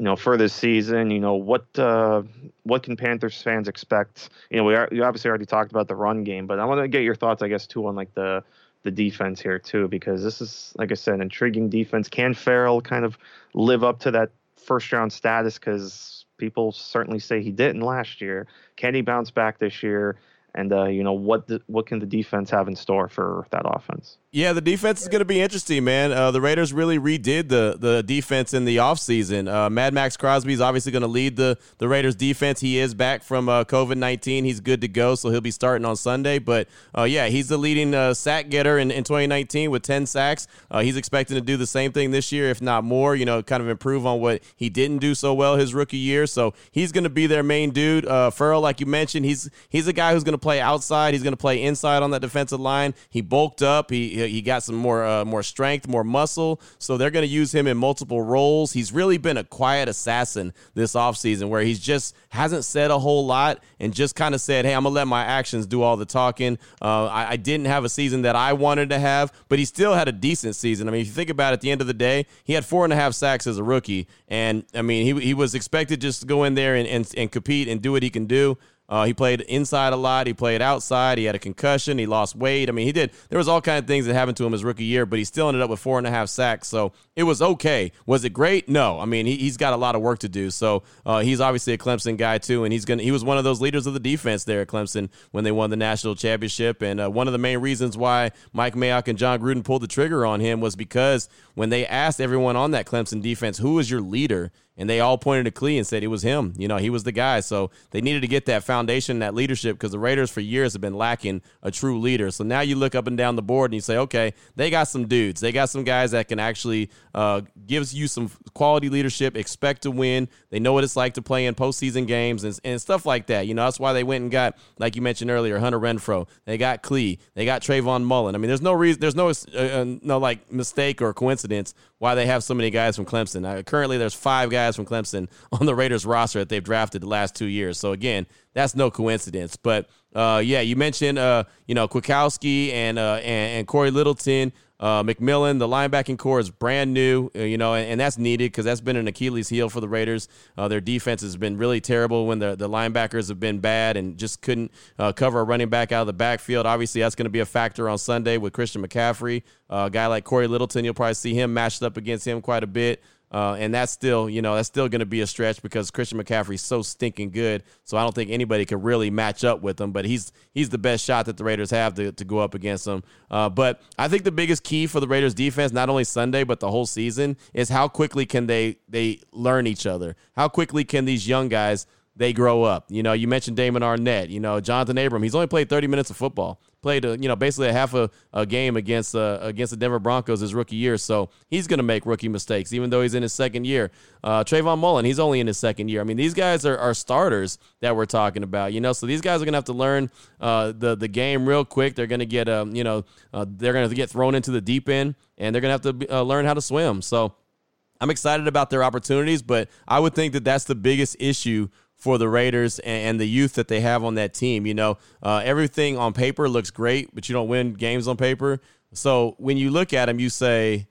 you know, for this season, you know, what uh, what can Panthers fans expect? You know, we are, you obviously already talked about the run game, but I want to get your thoughts, I guess, too, on like the the defense here too, because this is, like I said, intriguing defense. Can Ferrell kind of live up to that first round status? Because people certainly say he didn't last year. Can he bounce back this year? And uh, you know, what the, what can the defense have in store for that offense? Yeah, the defense is going to be interesting, man. Uh, the Raiders really redid the the defense in the offseason. Uh, Mad Max Crosby is obviously going to lead the, the Raiders defense. He is back from uh, COVID 19. He's good to go, so he'll be starting on Sunday. But uh, yeah, he's the leading uh, sack getter in, in 2019 with 10 sacks. Uh, he's expecting to do the same thing this year, if not more, you know, kind of improve on what he didn't do so well his rookie year. So he's going to be their main dude. Ferrell, like you mentioned, he's he's a guy who's going to play outside. He's going to play inside on that defensive line. He bulked up. He he got some more uh, more strength, more muscle. So they're going to use him in multiple roles. He's really been a quiet assassin this offseason where he's just hasn't said a whole lot and just kind of said, hey, I'm going to let my actions do all the talking. Uh, I, I, didn't have a season that I wanted to have, but he still had a decent season. I mean, if you think about it, at the end of the day, he had four and a half sacks as a rookie. And I mean, he, he was expected just to go in there and, and, and compete and do what he can do. Uh, he played inside a lot. He played outside. He had a concussion. He lost weight. I mean, he did. There was all kind of things that happened to him his rookie year, but he still ended up with four and a half sacks. So it was okay. Was it great? No. I mean, he, has got a lot of work to do. So uh, he's obviously a Clemson guy too, and he's gonna. He was one of those leaders of the defense there at Clemson when they won the national championship. And uh, one of the main reasons why Mike Mayock and Jon Gruden pulled the trigger on him was because when they asked everyone on that Clemson defense, "Who is your leader?" And they all pointed to Klee and said it was him. You know, he was the guy. So they needed to get that foundation, that leadership, because the Raiders for years have been lacking a true leader. So now you look up and down the board and you say, okay, they got some dudes. They got some guys that can actually uh, gives you some quality leadership. Expect to win. They know what it's like to play in postseason games and, and stuff like that. You know, that's why they went and got, like you mentioned earlier, Hunter Renfrow. They got Klee. They got Trayvon Mullen. I mean, there's no reason, there's no uh, uh, no like mistake or coincidence why they have so many guys from Clemson. Uh, currently, there's five guys from Clemson on the Raiders roster that they've drafted the last two years. So again, that's no coincidence. But uh, yeah, you mentioned uh, you know Kwiatkowski and, uh, and and Corey Littleton. Uh, McMillan, the linebacking core is brand new, uh, you know, and, and that's needed because that's been an Achilles heel for the Raiders. Uh, their defense has been really terrible when the, the linebackers have been bad and just couldn't uh, cover a running back out of the backfield. Obviously, that's going to be a factor on Sunday with Christian McCaffrey. Uh, a guy like Corey Littleton, you'll probably see him matched up against him quite a bit. Uh, and that's still, you know, that's still going to be a stretch because Christian McCaffrey's so stinking good. So I don't think anybody could really match up with him. But he's he's the best shot that the Raiders have to, to go up against him. Uh, but I think the biggest key for the Raiders defense, not only Sunday but the whole season, is how quickly can they they learn each other? How quickly can these young guys they grow up? You know, you mentioned Damon Arnette. You know, Jonathan Abram. He's only played 30 minutes of football played a, you know basically a half a, a game against uh, against the Denver Broncos his rookie year, so he's going to make rookie mistakes even though he's in his second year. Uh, Trayvon Mullen, he's only in his second year. I mean, these guys are, are starters that we're talking about, you know. So these guys are going to have to learn uh, the the game real quick. They're going to get um, you know uh, they're going to get thrown into the deep end, and they're going to have to uh, learn how to swim. So. I'm excited about their opportunities, but I would think that that's the biggest issue for the Raiders and, and, the youth that they have on that team. You know, uh, everything on paper looks great, but you don't win games on paper. So when you look at them, you say,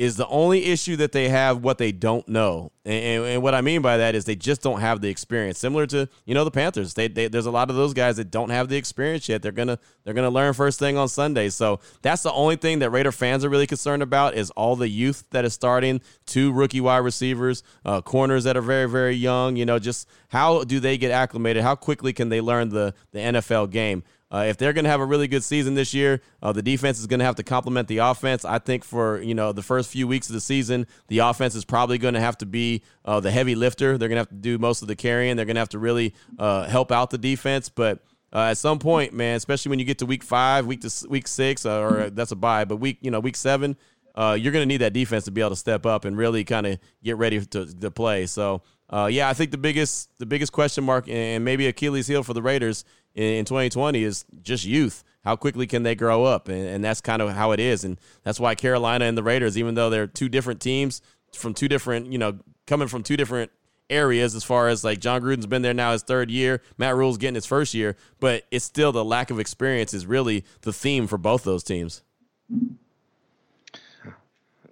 is the only issue that they have what they don't know. And, and, and, what I mean by that is they just don't have the experience. Similar to you know the Panthers, they, they, there's a lot of those guys that don't have the experience yet. They're gonna they're gonna learn first thing on Sunday. So that's the only thing that Raider fans are really concerned about is all the youth that is starting, two rookie wide receivers, uh, corners that are very very young. You know, just how do they get acclimated? How quickly can they learn the the NFL game? Uh, if they're going to have a really good season this year, uh, the defense is going to have to complement the offense. I think for you know the first few weeks of the season, the offense is probably going to have to be uh, the heavy lifter. They're going to have to do most of the carrying. They're going to have to really uh, help out the defense, but. Uh, at some point, man, especially when you get to week five, week to week six, uh, or that's a bye, but week you know week seven, you're going to need that defense to be able to step up and really kind of get ready to, to play. So, uh, yeah, I think the biggest the biggest question mark and maybe Achilles heel for the Raiders in, in 2020 is just youth. How quickly can they grow up? And, and that's kind of how it is. And that's why Carolina and the Raiders, even though they're two different teams from two different, you know, coming from two different areas as far as like Jon Gruden's been there now his third year, Matt Rhule's getting his first year, but it's still the lack of experience is really the theme for both those teams.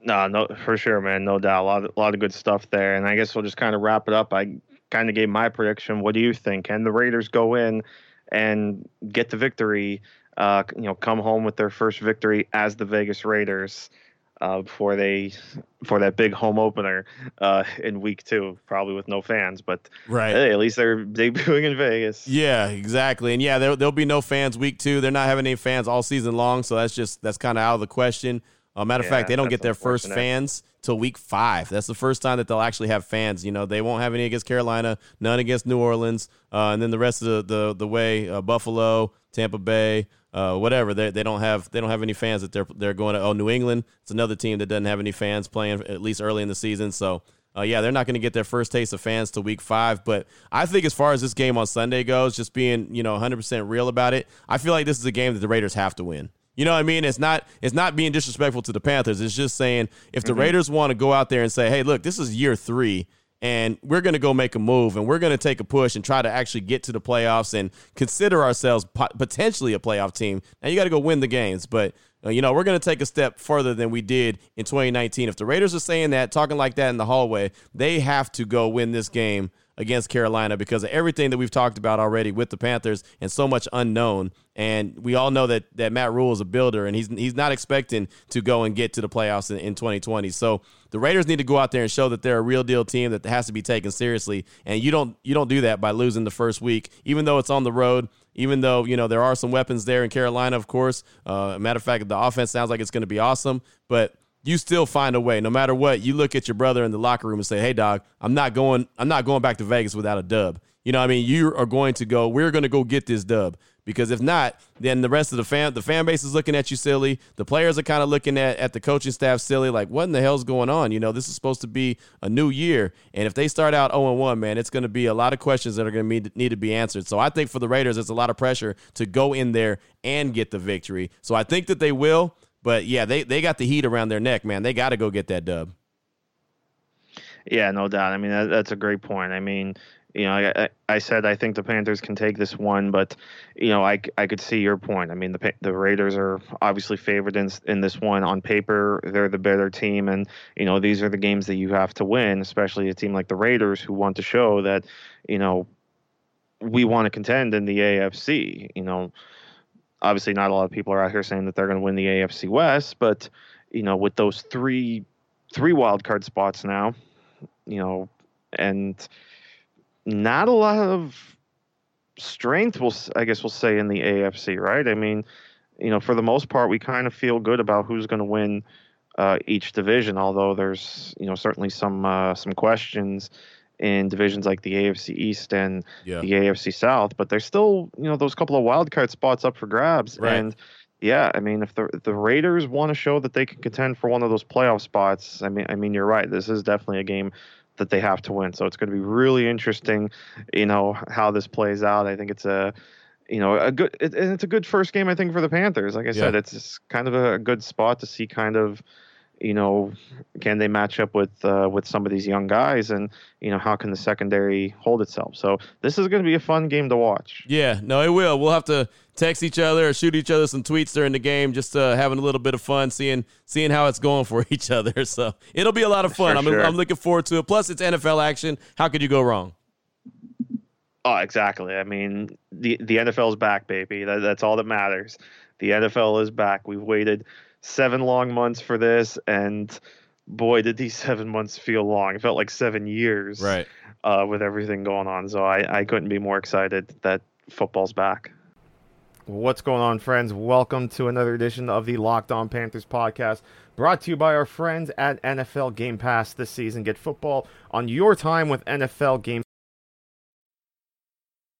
No, no, for sure, man. No doubt. A lot, of, a lot of good stuff there. And I guess we'll just kind of wrap it up. I kind of gave my prediction. What do you think? Can the Raiders go in and get the victory? Uh, you know, come home with their first victory as the Vegas Raiders uh, before they for that big home opener uh, in week two, probably with no fans. But right, hey, at least they're debuting in Vegas. Yeah, exactly. And yeah, there, there'll be no fans week two. They're not having any fans all season long, so that's just that's kind of out of the question. Uh, matter of yeah, fact, they don't get their first fans till week five. That's the first time that they'll actually have fans. You know, they won't have any against Carolina, none against New Orleans, uh, and then the rest of the the, the way uh, Buffalo, Tampa Bay, uh, whatever. They, they don't have they don't have any fans that they're they're going to. Oh, New England, it's another team that doesn't have any fans playing at least early in the season. So. Uh, yeah, they're not going to get their first taste of fans till week five. But I think as far as this game on Sunday goes, just being you know 100% real about it, I feel like this is a game that the Raiders have to win. You know what I mean? It's not it's not being disrespectful to the Panthers. It's just saying if the mm-hmm. Raiders want to go out there and say, "Hey, look, this is year 3 and we're going to go make a move and we're going to take a push and try to actually get to the playoffs and consider ourselves potentially a playoff team." Now you got to go win the games, but uh, you know, we're going to take a step further than we did in 2019. If the Raiders are saying that, talking like that in the hallway, they have to go win this game against Carolina because of everything that we've talked about already with the Panthers and so much unknown. And we all know that that Matt Rhule is a builder, and he's he's not expecting to go and get to the playoffs in, in 2020. So the Raiders need to go out there and show that they're a real deal team that has to be taken seriously. And you don't you don't do that by losing the first week, even though it's on the road. Even though you know there are some weapons there in Carolina, of course. Uh, matter of fact, the offense sounds like it's going to be awesome, but you still find a way. No matter what you look at your brother in the locker room and say hey dog i'm not going i'm not going back to vegas without a dub. You know i mean? You are going to go we're going to go get this dub. Because if not then the rest of the fan the fan base is looking at you silly. The players are kind of looking at, at the coaching staff silly like what in the hell's going on? You know this is supposed to be a new year. And if they start out 0-1 man it's going to be a lot of questions that are going to need to be answered. So i think for the raiders it's a lot of pressure to go in there and get the victory. So i think that they will but yeah, they, they got the heat around their neck, man. They got to go get that dub. Yeah, no doubt. I mean, that, that's a great point. I mean, you know, I, I said I think the Panthers can take this one, but you know, I, I could see your point. I mean, the the Raiders are obviously favored in in this one on paper. They're the better team, and you know, these are the games that you have to win, especially a team like the Raiders who want to show that you know we want to contend in the AFC. You know, obviously not a lot of people are out here saying that they're going to win the AFC West, but you know, with those three three wild card spots now, you know, and not a lot of strength, we'll I guess we'll say in the AFC, right? I mean, you know, for the most part, we kind of feel good about who's going to win uh, each division, although there's you know certainly some uh, some questions in divisions like the AFC East and yeah. the AFC South, but there's still, you know, those couple of wild card spots up for grabs. Right. And yeah, I mean, if the the Raiders want to show that they can contend for one of those playoff spots, I mean, I mean, you're right. This is definitely a game that they have to win. So it's going to be really interesting, you know, how this plays out. I think it's a you know a good it, it's a good first game I think for the Panthers. Like I yeah. said, it's kind of a good spot to see kind of you know, can they match up with uh, with some of these young guys, and you know, how can the secondary hold itself? So this is going to be a fun game to watch. Yeah, no, it will. We'll have to text each other or shoot each other some tweets during the game, just uh, having a little bit of fun, seeing seeing how it's going for each other. So it'll be a lot of fun. I'm, sure. I'm looking forward to it. Plus, it's NFL action. How could you go wrong? Oh, exactly. I mean, the the NFL is back, baby. That, that's all that matters. The NFL is back. We've waited seven long months for this, and boy, did these seven months feel long. It felt like seven years, right? Uh, with everything going on, so I, I couldn't be more excited that football's back. What's going on, friends? Welcome to another edition of the Locked On Panthers podcast, brought to you by our friends at NFL Game Pass this season. Get football on your time with NFL Game